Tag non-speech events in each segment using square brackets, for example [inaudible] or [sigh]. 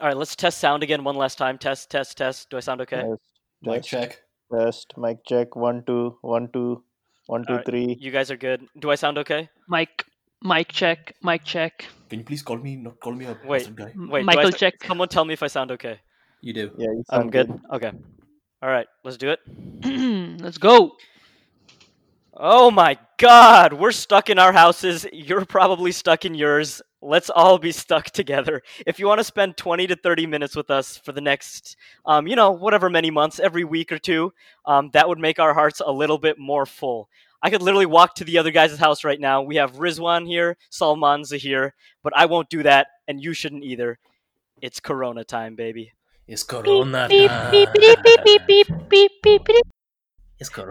All right, let's test sound again one last time. Test, test, test. Do I sound okay? Test, Mic test, check. test, mic check. One, two, one, two, one, two, Alright. three. You guys are good. Do I sound okay? Mike, Mike check, Mike check. Can you please call me not call me a Wait. guy? Wait, do I Michael s- check. Someone tell me if I sound okay. You do. Yeah, you I'm sound good. Okay. All right, let's do it. [clears throat] Let's go. Oh my god, we're stuck in our houses. You're probably stuck in yours let's all be stuck together. If you want to spend 20 to 30 minutes with us for the next, um, you know, whatever many months, every week or two, um, that would make our hearts a little bit more full. I could literally walk to the other guys' house right now. We have Rizwan here, Salman Zahir, but I won't do that, and you shouldn't either. It's Corona time, baby. It's Corona time.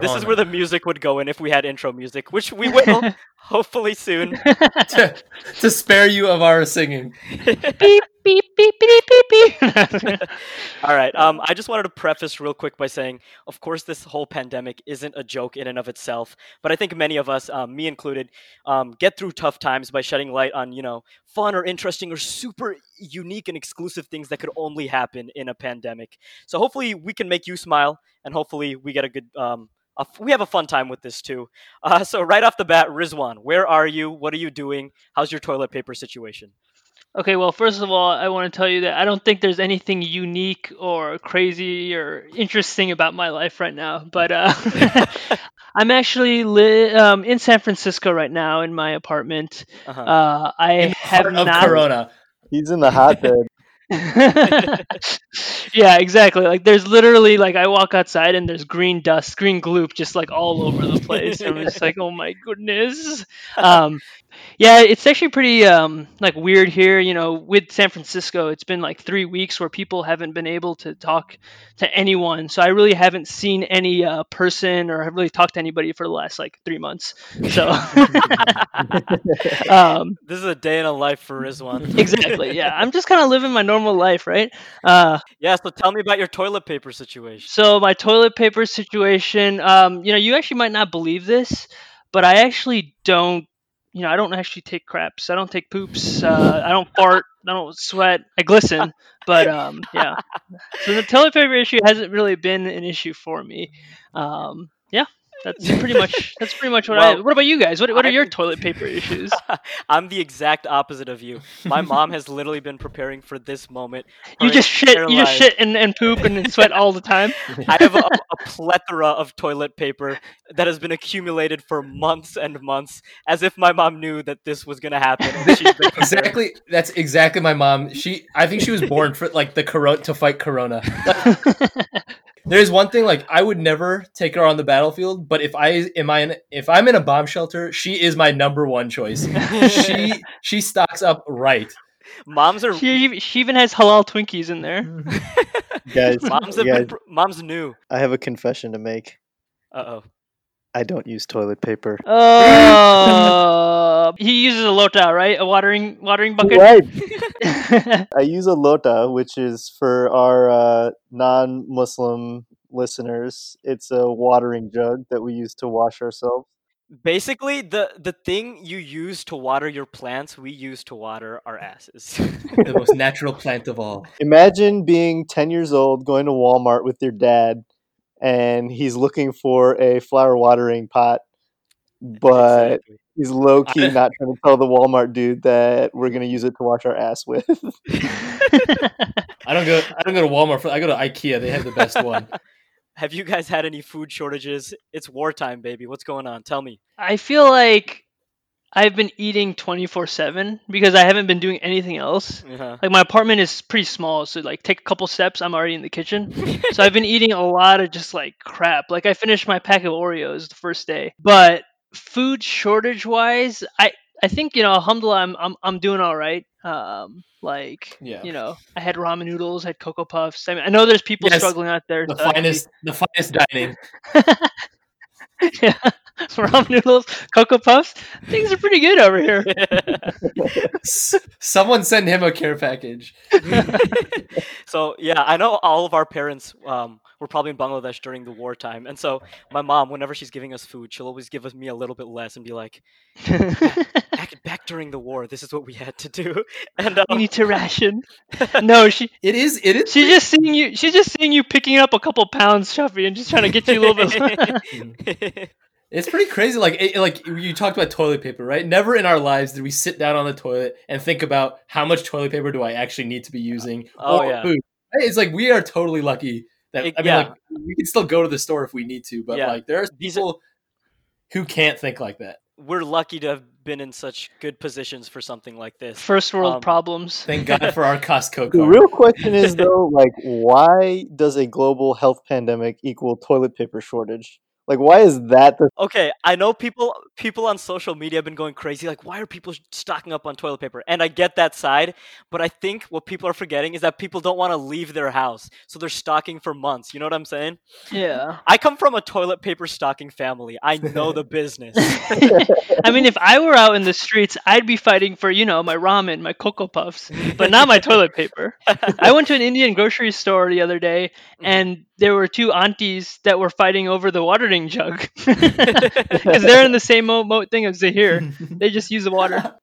This is where the music would go in if we had intro music, which we will. [laughs] hopefully soon. [laughs] to, to spare you of our singing. beep, beep, beep, beep, beep, beep. [laughs] All right. Um, I just wanted to preface real quick by saying, of course, this whole pandemic isn't a joke in and of itself, but I think many of us, um, me included, um, get through tough times by shedding light on, you know, fun or interesting or super unique and exclusive things that could only happen in a pandemic. So hopefully we can make you smile, and hopefully we get a good. Um, a f- we have a fun time with this too. [laughs] Uh, so right off the bat, Rizwan, where are you? What are you doing? How's your toilet paper situation? Okay, well, first of all, I want to tell you that I don't think there's anything unique or crazy or interesting about my life right now. But uh, [laughs] [laughs] I'm actually li- um, in San Francisco right now in my apartment. Uh-huh. Uh, I In the have heart of not. Corona. He's in the hotbed. [laughs] yeah, exactly. Like there's literally like I walk outside and there's green dust, green gloop just like all over the place. I'm just like, oh my goodness. [laughs] Um, yeah, it's actually pretty um, like weird here. You know, with San Francisco, it's been like three weeks where people haven't been able to talk to anyone. So I really haven't seen any uh, person or have really talked to anybody for the last like three months. So [laughs] um, this is a day in a life for Rizwan. exactly, yeah. I'm just kind of living my normal life, right? Uh, Yeah, so tell me about your toilet paper situation. So my toilet paper situation, um, you know, you actually might not believe this, but I actually don't, you know, I don't actually take craps. I don't take poops. Uh, I don't fart. [laughs] I don't sweat. I glisten, [laughs] but um, yeah. So the [laughs] toilet paper issue hasn't really been an issue for me. Um, yeah, that's pretty much that's pretty much [laughs] what I. What about you guys? What what are your I'm- [laughs] toilet paper issues? [laughs] I'm the exact opposite of you. My mom has literally been preparing for this moment. You just shit. entire You just shit and, and poop and sweat all the time. I have a, a plethora of toilet paper that has been accumulated for months and months, as if my mom knew that this was going to happen. and she's been preparing. Exactly. That's exactly my mom. She. I think she was born for like the corona to fight Corona. There's one thing like I would never take her on the battlefield, but if I am I in, if I'm in a bomb shelter, she is my number one choice. [laughs] She she stocks up right. Moms are she, even- she even has halal Twinkies in there. [laughs] Guys, moms have guys, been, moms knew. I have a confession to make. Uh oh. I don't use toilet paper. [laughs] Oh, he uses a lota, right? A watering watering bucket. Right. [laughs] [laughs] I use a lota, which is for our uh, non-Muslim listeners. It's a watering jug that we use to wash ourselves. Basically, the the thing you use to water your plants, we use to water our asses. The most natural plant of all. Imagine being 10 years old, going to Walmart with your dad, and he's looking for a flower watering pot, but Exactly. he's low key [laughs] not trying to tell the Walmart dude that we're going to use it to wash our ass with. I don't go. I don't go to Walmart. For, I go to IKEA. They have the best one. [laughs] Have you guys had any food shortages? It's wartime, baby. What's going on? Tell me. I feel like I've been eating twenty four seven because I haven't been doing anything else. Uh-huh. Like my apartment is pretty small, so like take a couple steps, I'm already in the kitchen. [laughs] so I've been eating a lot of just like crap. Like I finished my pack of Oreos the first day, but food shortage wise, I I think you know, alhamdulillah, I'm I'm I'm doing all right. Um, like Yeah. you know, I had ramen noodles, I had cocoa puffs. I mean, I know there's people Yes, struggling out there. The so finest. The finest dining. [laughs] yeah. [laughs] ramen noodles, cocoa puffs. Things are pretty good over here. [laughs] Someone send him a care package. [laughs] so yeah, I know all of our parents um, were probably in Bangladesh during the wartime, and so my mom, whenever she's giving us food, she'll always give us me a little bit less and be like, "Back back during the war, this is what we had to do." And you um, need to ration. No, she It is. It is. she's just seeing you. She's just seeing you picking up a couple pounds, Shuffy, and just trying to get you a little bit. It's pretty crazy. Like, it, like you talked about toilet paper, right? Never in our lives did we sit down on the toilet and think about how much toilet paper do I actually need to be using Oh, yeah. food. It's like we are totally lucky that It- I mean, yeah. like we can still go to the store if we need to, but Yeah. like there are These are- people who can't think like that. We're lucky to have been in such good positions for something like this. First world Um, problems. Thank God for our Costco The real question is [laughs] though, like, why does a global health pandemic equal toilet paper shortage? Like, why is that the Okay, I know people people on social media have been going crazy like why are people stocking up on toilet paper? And I get that side, but I think what people are forgetting is that people don't want to leave their house. So they're stocking for months. You know what I'm saying? Yeah. I come from a toilet paper stocking family. I know the [laughs] business. [laughs] I mean, if I were out in the streets, I'd be fighting for, you know, my ramen, my Cocoa Puffs, but not my [laughs] toilet paper. I went to an Indian grocery store the other day, mm-hmm. and there were two aunties that were fighting over the watering jug. [laughs] [laughs] Because they're in the same mo- mo- thing as Zahir. [laughs] They just use the water.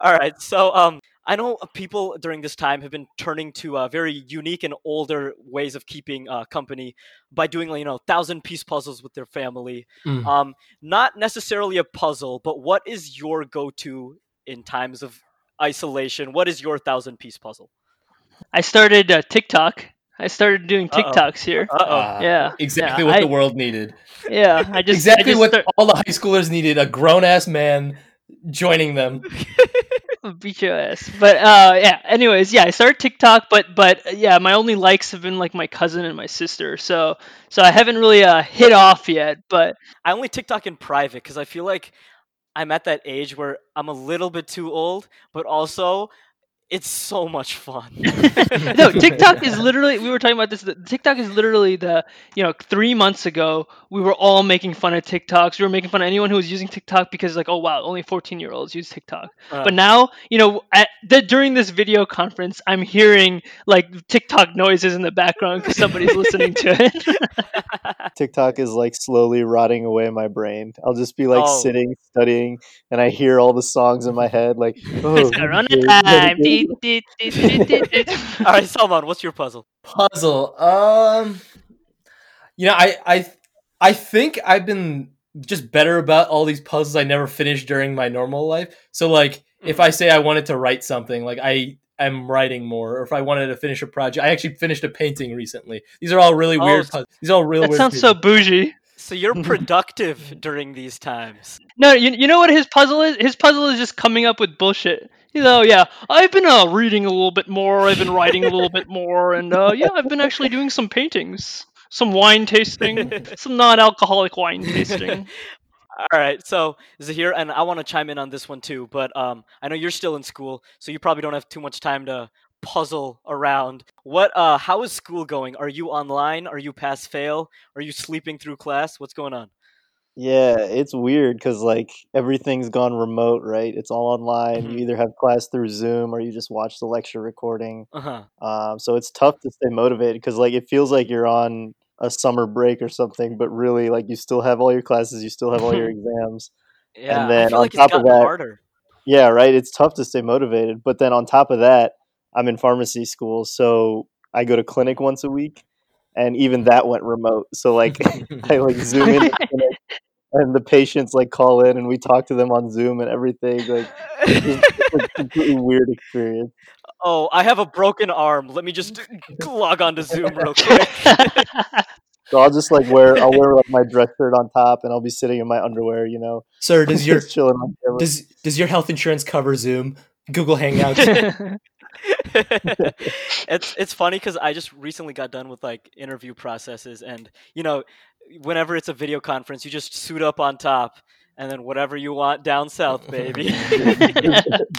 All right. So, um, I know people during this time have been turning to uh, very unique and older ways of keeping uh, company by doing, like, you know, thousand piece puzzles with their family. Mm. Um, not necessarily a puzzle, but what is your go-to in times of isolation? What is your thousand piece puzzle? I started uh, TikTok. I started doing Uh-oh. TikToks here. Uh oh. Ah, Yeah. exactly yeah, what I- the world needed. Yeah, I just exactly I just what start- all the high schoolers needed: a grown ass man joining them. [laughs] beat your ass. But uh, yeah. Anyways, yeah, I started TikTok, but but uh, yeah, my only likes have been like my cousin and my sister. So so I haven't really uh, hit off yet. But I only TikTok in private because I feel like I'm at that age where I'm a little bit too old, but also it's so much fun. [laughs] no, TikTok is literally. We were talking about this. the- TikTok is literally the you know three months ago we were all making fun of TikToks. We were making fun of anyone who was using TikTok because like oh wow only 14 year olds use TikTok. Uh, But now you know at the, during this video conference I'm hearing like TikTok noises in the background because somebody's listening to it. [laughs] TikTok is like slowly rotting away my brain. I'll just be like Oh. sitting studying, and I hear all the songs in my head, like oh, it's Corona okay, time. [laughs] [laughs] All right, Salman, what's your puzzle? Puzzle. Um, you know, I I I think I've been just better about all these puzzles I never finished during my normal life. So like, if I say I wanted to write something, like I am writing more, or if I wanted to finish a project, I actually finished a painting recently. These are all really Oh, weird. s- Puzzles. These are all real. That weird sounds so bougie. So you're [laughs] productive during these times. No, you, you know what his puzzle is? His puzzle is just coming up with bullshit. You know, yeah, I've been uh, reading a little bit more, I've been writing a little bit more, and uh, yeah, I've been actually doing some paintings, some wine tasting, [laughs] some non-alcoholic wine tasting. [laughs] All right, so Zahir, and I want to chime in on this one too, but um, I know you're still in school, so you probably don't have too much time to puzzle around. What? Uh, how is school going? Are you online? Are you pass fail? Are you sleeping through class? What's going on? Yeah, it's weird because like everything's gone remote, right? It's all online. Mhm. You either have class through Zoom or you just watch the lecture recording. Uh huh. Um, so it's tough to stay motivated because like it feels like you're on a summer break or something, but really like you still have all your classes, you still have all your [laughs] exams. Yeah, I then on like it's top of that- harder. Yeah, right. It's tough to stay motivated. But then on top of that, I'm in pharmacy school, so I go to clinic once a week, and even that went remote. So like [laughs] I like zoom in, [laughs] and the patients like call in, and we talk to them on Zoom and everything. Like it's a completely weird experience. oh, I have a broken arm. Let me just log on to Zoom real quick. [laughs] So I'll just like wear I'll wear like my dress shirt on top, and I'll be sitting in my underwear, you know, Sir, does [laughs] your chilling on camera. does does your health insurance cover Zoom, Google Hangouts? [laughs] it's it's funny because I just recently got done with like interview processes, and you know, whenever it's a video conference, you just suit up on top, and then whatever you want down south, baby. [laughs]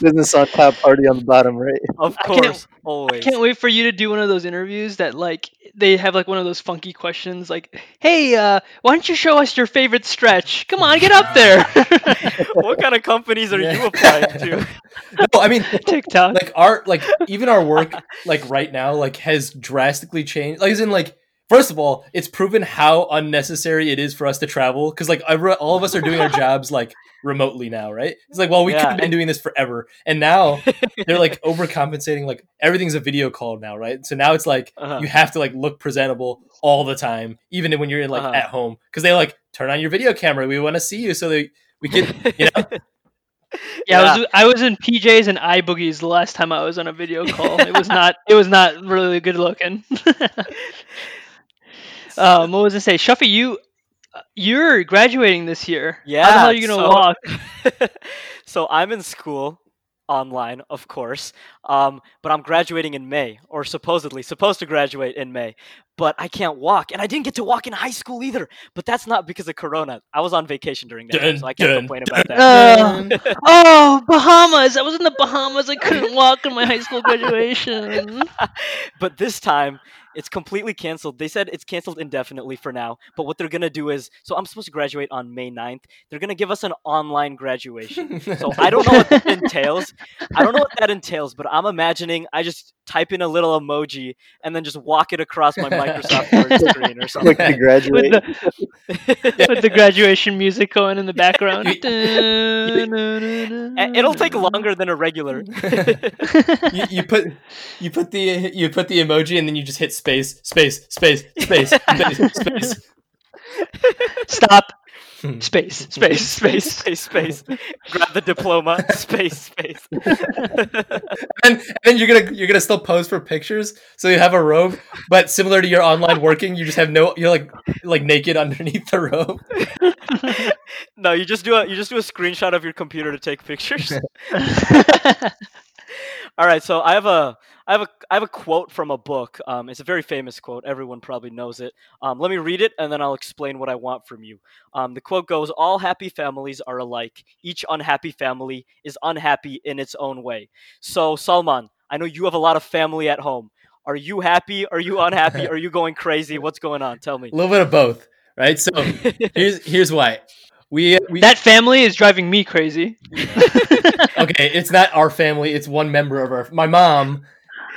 Business on top, party on the bottom, right? of I can't- course, I always. can't wait for you to do one of those interviews that like they have like one of those funky questions like, "Hey, uh, why don't you show us your favorite stretch? Come on, get up there." [laughs] what kind of companies are Yeah. you applying to? [laughs] no, I mean, TikTok. like our like even our work like right now like has drastically changed. Like, as in like. First of all, it's proven how unnecessary it is for us to travel because, like, every, all of us are doing our jobs like remotely now, right? It's like, well, we could have been doing this forever, and now they're like overcompensating. Like, everything's a video call now, right? So now it's like Uh-huh. you have to like look presentable all the time, even when you're in like Uh-huh. at home, because they like turn on your video camera. We want to see you, so they we can, you know. [laughs] yeah, I was I was in PJs and iBoogies the last time I was on a video call. It was not it was not really good looking. [laughs] um, what was I say, Shuffy? You you're graduating this year. Yeah. How the hell are you gonna so- walk? [laughs] so I'm in school online, of course, um, but I'm graduating in May, or supposedly supposed to graduate in May. But I can't walk, and I didn't get to walk in high school either. But that's not because of Corona. I was on vacation during that, time, Dun, so I can't dun, complain about that. Uh, [laughs] oh, Bahamas! I was in the Bahamas. I couldn't walk in my high school graduation. [laughs] but this time it's completely canceled. They said it's canceled indefinitely for now. But what they're gonna do is, so I'm supposed to graduate on May 9th. They're gonna give us an online graduation. So I don't know what that [laughs] entails. I don't know what that entails, but I'm imagining I just type in a little emoji and then just walk it across my Microsoft Word [laughs] screen or something. Quick to graduate. with the with the graduation music going in the background. [laughs] It'll take longer than a regular. you, you put you put the you put the emoji and then you just hit space space space space [laughs] space space. Stop. Hmm. Space. Space. space, Space. [laughs] space, space. Grab the diploma. [laughs] Space, space. and, and then you're gonna you're gonna still pose for pictures. So you have a robe, but similar to your online working, you just have no you're like like naked underneath the robe. no, you just do a you just do a screenshot of your computer to take pictures. All right, so I have a I have a I have a quote from a book. Um, it's a very famous quote. Everyone probably knows it. Um, let me read it, and then I'll explain what I want from you. Um, the quote goes: "All happy families are alike. Each unhappy family is unhappy in its own way." So, Salman, I know you have a lot of family at home. Are you happy? Are you unhappy? [laughs] Are you going crazy? What's going on? Tell me. A little bit of both, right? So [laughs] here's here's why. We, we that family is driving me crazy. [laughs] okay, it's not our family, it's one member of our my mom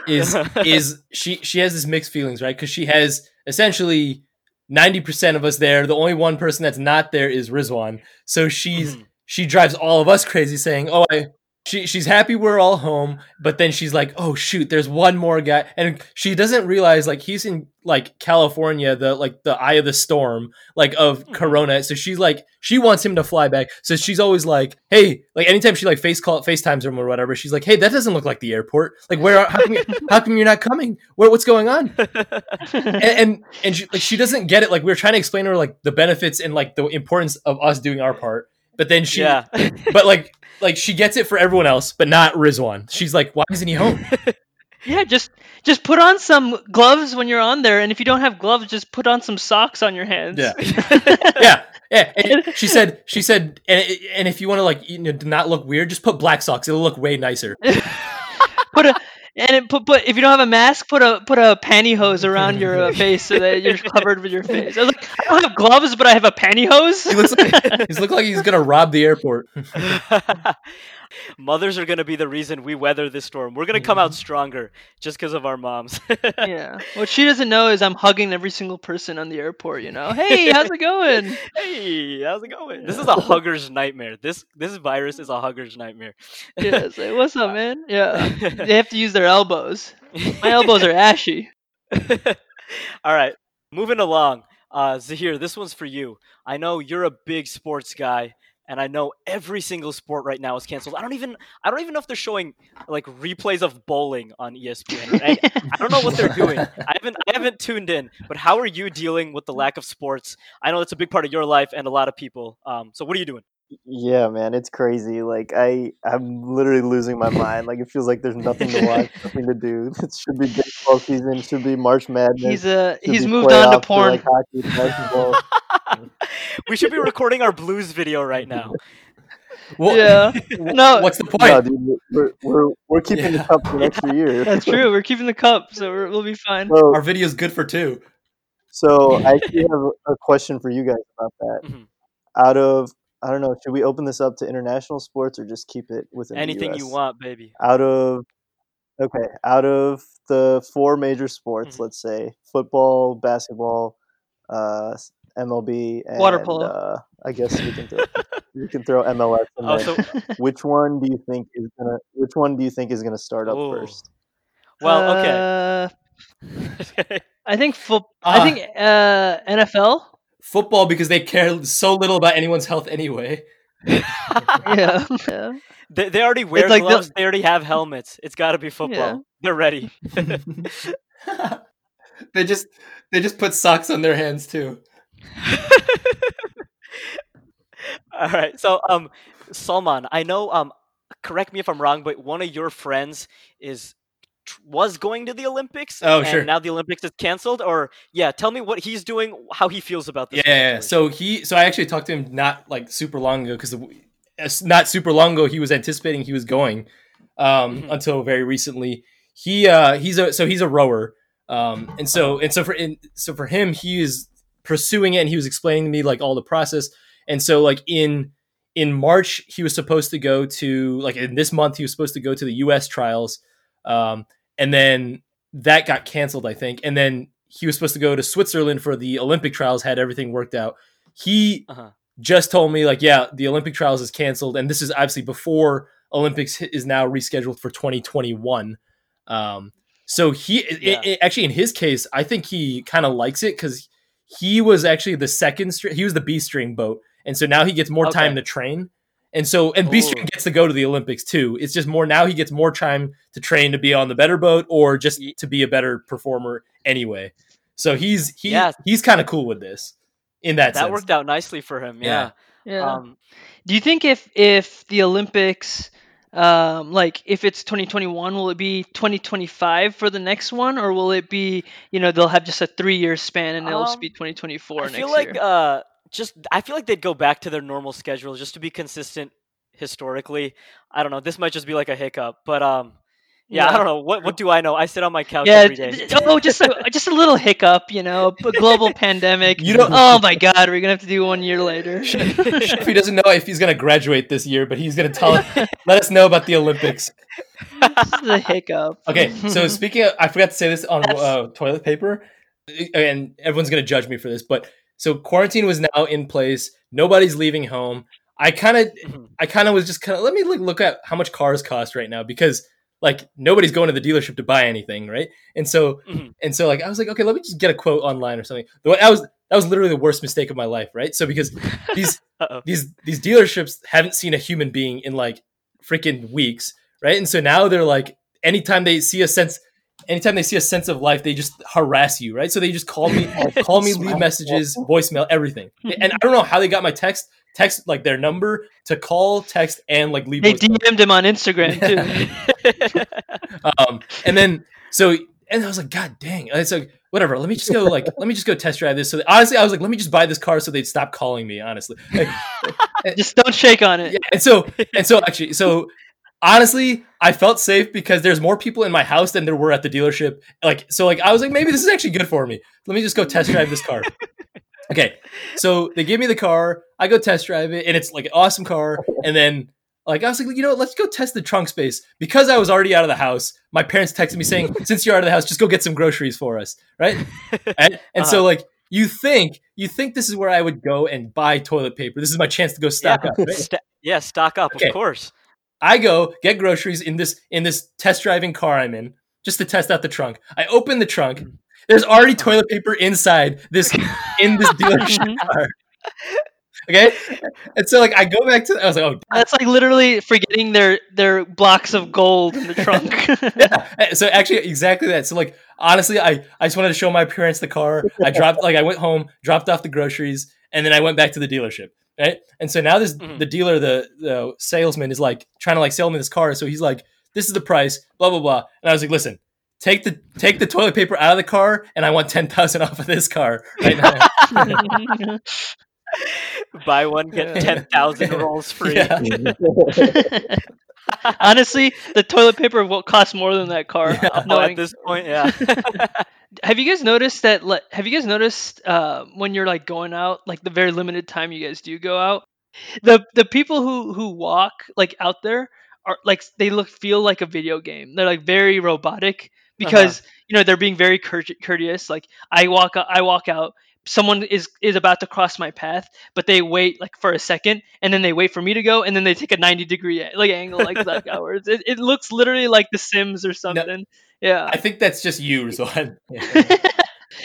is [laughs] is she she has this mixed feelings, right? Cuz she has essentially 90% of us there. The only one person that's not there is Rizwan. So she's Mhm. she drives all of us crazy saying, "Oh, I she she's happy we're all home, but then she's like, "Oh shoot, there's one more guy." And she doesn't realize like he's in like California, the like the eye of the storm like of Mhm. corona. So she's like she wants him to fly back. So she's always like, "Hey, like anytime she like face call FaceTimes him or whatever, she's like, "Hey, that doesn't look like the airport. Like where are, how come you, [laughs] how come you're not coming? Where what's going on?" [laughs] and and, and she, like she doesn't get it. Like we are trying to explain to her like the benefits and like the importance of us doing our part, but then she, yeah. [laughs] but like like she gets it for everyone else, but not Rizwan. She's like, why isn't he home? [laughs] Yeah, just just put on some gloves when you're on there, and if you don't have gloves, just put on some socks on your hands. Yeah. [laughs] yeah, yeah. And she said she said, and and if you want to like you know, not look weird, just put black socks. It'll look way nicer. [laughs] put a and it put put if you don't have a mask, put a put a pantyhose around your uh, [laughs] face so that you're covered with your face. I was like, I don't have gloves, but I have a pantyhose. He looks like [laughs] he's look like he's gonna rob the airport. [laughs] Mothers are going to be the reason we weather this storm. We're going to come out stronger just because of our moms. [laughs] yeah. What she doesn't know is I'm hugging every single person on the airport. You know, hey, how's it going? [laughs] hey, how's it going? This is a hugger's nightmare. This this virus is a hugger's nightmare. Yeah, like, what's up, [laughs] man? Yeah, they have to use their elbows. My elbows are ashy. All right, moving along. Uh, Zahir, this one's for you. I know you're a big sports guy, and I know every single sport right now is canceled. I don't even I don't even know if they're showing like replays of bowling on ESPN. I, I don't know what they're doing. I haven't I haven't tuned in. But how are you dealing with the lack of sports? I know it's a big part of your life and a lot of people. Um, so what are you doing? Yeah, man, it's crazy. Like I, I'm literally losing my mind. Like it feels like there's nothing to watch, [laughs] nothing to do. It should be baseball season. Should be March Madness. He's uh should he's moved on to playoffs for, porn. like hockey, basketball. [laughs] we should be recording our blues video right now. Well, yeah. [laughs] No, What's the point? No, dude, we're, we're, we're keeping Yeah. the cup for next year. [laughs] that's true. We're keeping the cup, so we're, we'll be fine. So, Our video's good for two. so I actually have a- a question for you guys about that. Mhm. Out of, I don't know, should we open this up to international sports or just keep it within Anything the you want, baby. Out of, okay, out of the four major sports, Mhm. let's say football, basketball, uh, s- MLB, and Water polo. Uh, I guess we can throw, [laughs] we can throw MLS in Oh, so [laughs] Which one do you think is gonna? Which one do you think is gonna start up Ooh. first? well, okay. Uh, [laughs] I think fo- Ah. I think uh, NFL. Football because they care so little about anyone's health anyway. Yeah. yeah. they, they already wear like the- gloves. They already have helmets. It's got to be football. Yeah. They're ready. they just they just put socks on their hands too. All right. So, um, Salman, I know. Um, correct me if I'm wrong, but one of your friends is was going to the Olympics. Oh, and sure. Now the Olympics is canceled. Or yeah, tell me what he's doing, how he feels about this. Yeah, yeah. So he, so I actually talked to him not like super long ago because not super long ago he was anticipating he was going um, Mhm. until very recently. He uh, he's a so he's a rower, um, and so and so for and so for him he is pursuing it and he was explaining to me like all the process. And so like in in March he was supposed to go to like in this month he was supposed to go to the U.S. trials, um, and then that got canceled I think, and then he was supposed to go to Switzerland for the Olympic trials. Had everything worked out. He Uh-huh. just told me like, yeah, the Olympic trials is canceled, and this is obviously before Olympics is now rescheduled for 2021. Um, so he Yeah. i- actually in his case, I think he kind of likes it because he was actually the second string. He was the B string boat, and so now he gets more time to train. And so, and B string gets to go to the Olympics too. It's just more now he gets more time to train to be on the better boat or just to be a better performer anyway. So he's he Yeah. he's kind of cool with this in that, that sense. worked out nicely for him. Yeah. Yeah. Yeah. Um, Do you think if if the Olympics, um, like if it's 2021, will it be 2025 for the next one, or will it be you know they'll have just a three year span and it'll just Um, be 2024 I next feel like year? uh, just I feel like they'd go back to their normal schedule just to be consistent historically. I don't know. This might just be like a hiccup, but um, yeah, I don't know. What what do I know? I sit on my couch yeah, every day. d- d- oh, just a just a little hiccup, you know, a global [laughs] pandemic. You don't- oh my God, we're gonna have to do one year later. [laughs] if he doesn't know if he's going to graduate this year, but he's going to tell let us know about the Olympics. This is hiccup. Okay, so [laughs] speaking of, I forgot to say this on uh, toilet paper, and everyone's going to judge me for this, but so quarantine was now in place. Nobody's leaving home. I kind of, Mhm. I kind of was just kind of let me look, look at how much cars cost right now because like nobody's going to the dealership to buy anything, right? And so, Mhm. and so like I was like, okay, let me just get a quote online or something. The- That was that was literally the worst mistake of my life, right? So because these [laughs] these these dealerships haven't seen a human being in like freaking weeks, right? And so now they're like, anytime they see a sense, anytime they see a sense of life, they just harass you, right? So they just call me, [laughs] call me, leave messages, voicemail, everything. And I don't know how they got my text, text like their number to call, text, and like leave. They. DM'd him on Instagram too. [laughs] um, and then so and I was like, God dang! And it's like whatever. Let me just go like let me just go test drive this. So honestly, I was like, let me just buy this car so they'd stop calling me. Honestly, like, [laughs] Just don't shake on it. yeah, and so and so actually so honestly i felt safe because there's more people in my house than there were at the dealership like so like i was like maybe this is actually good for me let me just go test drive this car [laughs] okay so they give me the car i go test drive it and it's like an awesome car and then like i was like you know what, let's go test the trunk space because i was already out of the house my parents texted me saying since you're out of the house just go get some groceries for us right [laughs] and, and so uh-huh. like you think you think this is where i would go and buy toilet paper this is my chance to go stock yeah. up right? Sta- yeah, stock up, Okay. of course. I go get groceries in this in this test driving car I'm in just to test out the trunk. I open the trunk. Mm. There's already [laughs] toilet paper inside this in this dealership [laughs] car. Okay, and so like I go back to I was like, oh That's like literally forgetting their their blocks of gold in the [laughs] trunk. yeah. So actually, exactly that. So like honestly, I I just wanted to show my parents the car. I dropped like I went home, dropped off the groceries, and then I went back to the dealership. Right, and so now this Mhm. the dealer, the the salesman is like trying to like sell me this car. So he's like, "This is the price," blah blah blah. And I was like, "Listen, take the take the toilet paper out of the car, and I want ten thousand off of this car right now. [laughs] Buy one get ten thousand [laughs] rolls free. Yeah. [laughs] Honestly, the toilet paper will cost more than that car. Yeah. Oh, knowing- at this point, yeah. have you guys noticed that? li- Have you guys noticed uh, when you're like going out, like the very limited time you guys do go out, the the people who who walk like out there are like they look feel like a video game. They're like very robotic Uh-huh. because you know they're being very cour- courteous. Like I walk out, I walk out. Someone is is about to cross my path, but they wait like for a second, and then they wait for me to go, and then they take a ninety degree like angle like [laughs] that. It, it looks literally like The Sims or something. Yeah. I think that's just you, Rizwan. [laughs]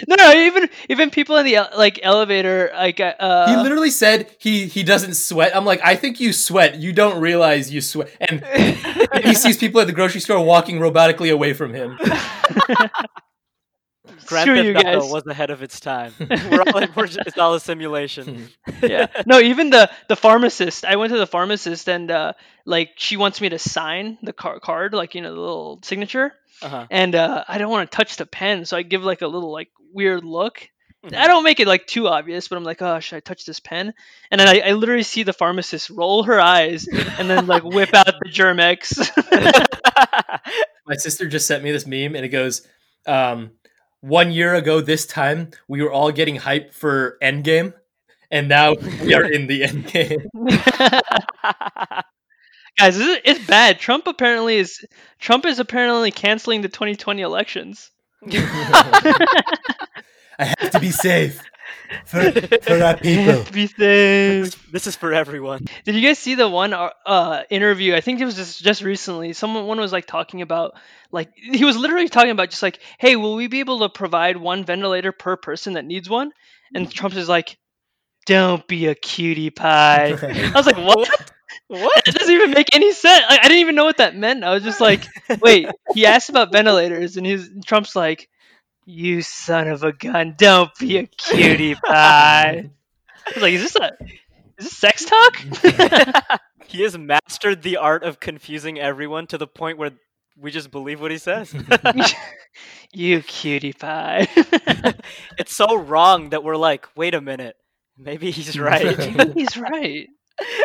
no, no, even even people in the like elevator, like uh, he literally said he he doesn't sweat. I'm like, I think you sweat. You don't realize you sweat. And [laughs] he sees people at the grocery store walking robotically away from him. [laughs] Grand Screw Theft you Auto was ahead of its time. [laughs] We're all, we're just, it's all a simulation. yeah. No, even the the pharmacist. I went to the pharmacist and uh, like she wants me to sign the car- card, like you know the little signature, Uh-huh. and uh, I don't want to touch the pen, so I give like a little like weird look. Mhm. I don't make it like too obvious, but I'm like, oh, should I touch this pen? And then I, I literally see the pharmacist roll her eyes and then like whip out the Germ-X. My sister just sent me this meme, and it goes, um, "One year ago, this time, we were all getting hype for Endgame, and now we are in the Endgame." [laughs] [laughs] Guys, this is, it's bad. Trump apparently is Trump is apparently canceling the 2020 elections. [laughs] I have to be safe for for our people. [laughs] Be safe. this is for everyone. Did you guys see the one uh, uh, interview? I think it was just just recently. Someone one was like talking about like he was literally talking about just like, hey, will we be able to provide one ventilator per person that needs one? And Trump is like, don't be a cutie pie. I was like, [laughs] what? What? That doesn't even make any sense. Like, I didn't even know what that meant. I was just like, [laughs] wait. He asked about ventilators, and his Trump's like, "You son of a gun! Don't be a cutie pie." [laughs] I was like, "Is this a is this sex talk?" [laughs] he has mastered the art of confusing everyone to the point where we just believe what he says. you cutie pie. it's so wrong that we're like, wait a minute, maybe he's right. Maybe he's right.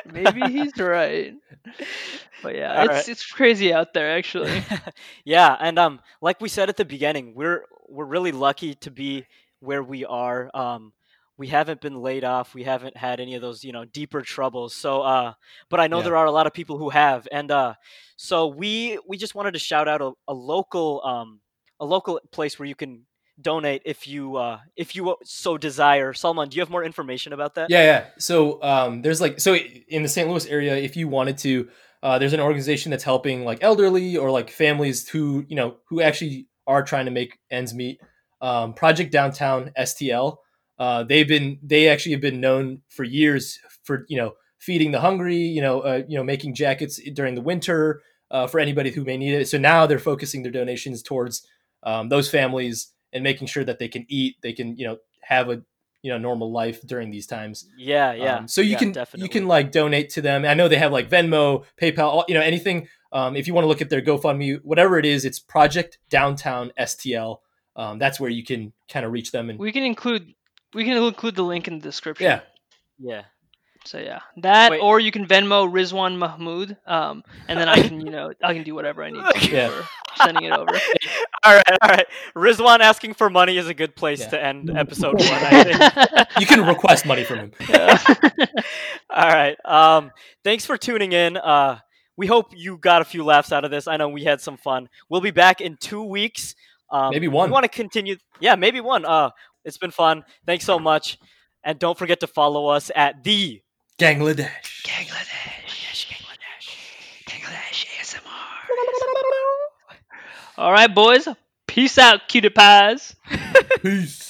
Maybe he's [laughs] right. But yeah, All it's right. it's crazy out there actually. [laughs] yeah, and um, like we said at the beginning, we're we're really lucky to be where we are. Um, we haven't been laid off. We haven't had any of those, you know, deeper troubles. So, uh, but I know Yeah. there are a lot of people who have, and uh, so we we just wanted to shout out a, a local um a local place where you can donate if you uh if you so desire. Salman, do you have more information about that? Yeah, yeah. So um, there's like so in the St. Louis area, if you wanted to, uh, there's an organization that's helping like elderly or like families who you know who actually are trying to make ends meet. Um, Project Downtown STL. Uh, they've been they actually have been known for years for you know feeding the hungry, you know, uh, you know making jackets during the winter uh, for anybody who may need it. So now they're focusing their donations towards um, those families and making sure that they can eat, they can you know have a you know normal life during these times. yeah, yeah. Um, so you yeah, can definitely. you can like donate to them. I know they have like Venmo, PayPal, all, you know anything. Um, if you want to look at their GoFundMe, whatever it is, it's Project Downtown STL. Um, that's where you can kind of reach them and we can include we can include the link in the description. yeah. yeah. So yeah, that Wait. or you can Venmo Rizwan Mahmood, um, and then I can you know I can do whatever I need to [laughs] Yeah. for sending it over. [laughs] All right, all right. Rizwan asking for money is a good place Yeah. to end episode one. I think. [laughs] You can request money from him. [laughs] Yeah. All right. Um, thanks for tuning in. Uh, we hope you got a few laughs out of this. I know we had some fun. We'll be back in two weeks. Um, Maybe one. We want to continue. Yeah, maybe one. Uh, it's been fun. Thanks so much, and don't forget to follow us at the Gangladesh. Bangladesh, Bangladesh ASMR. All right, boys. Peace out, cutie pies. [laughs] Peace.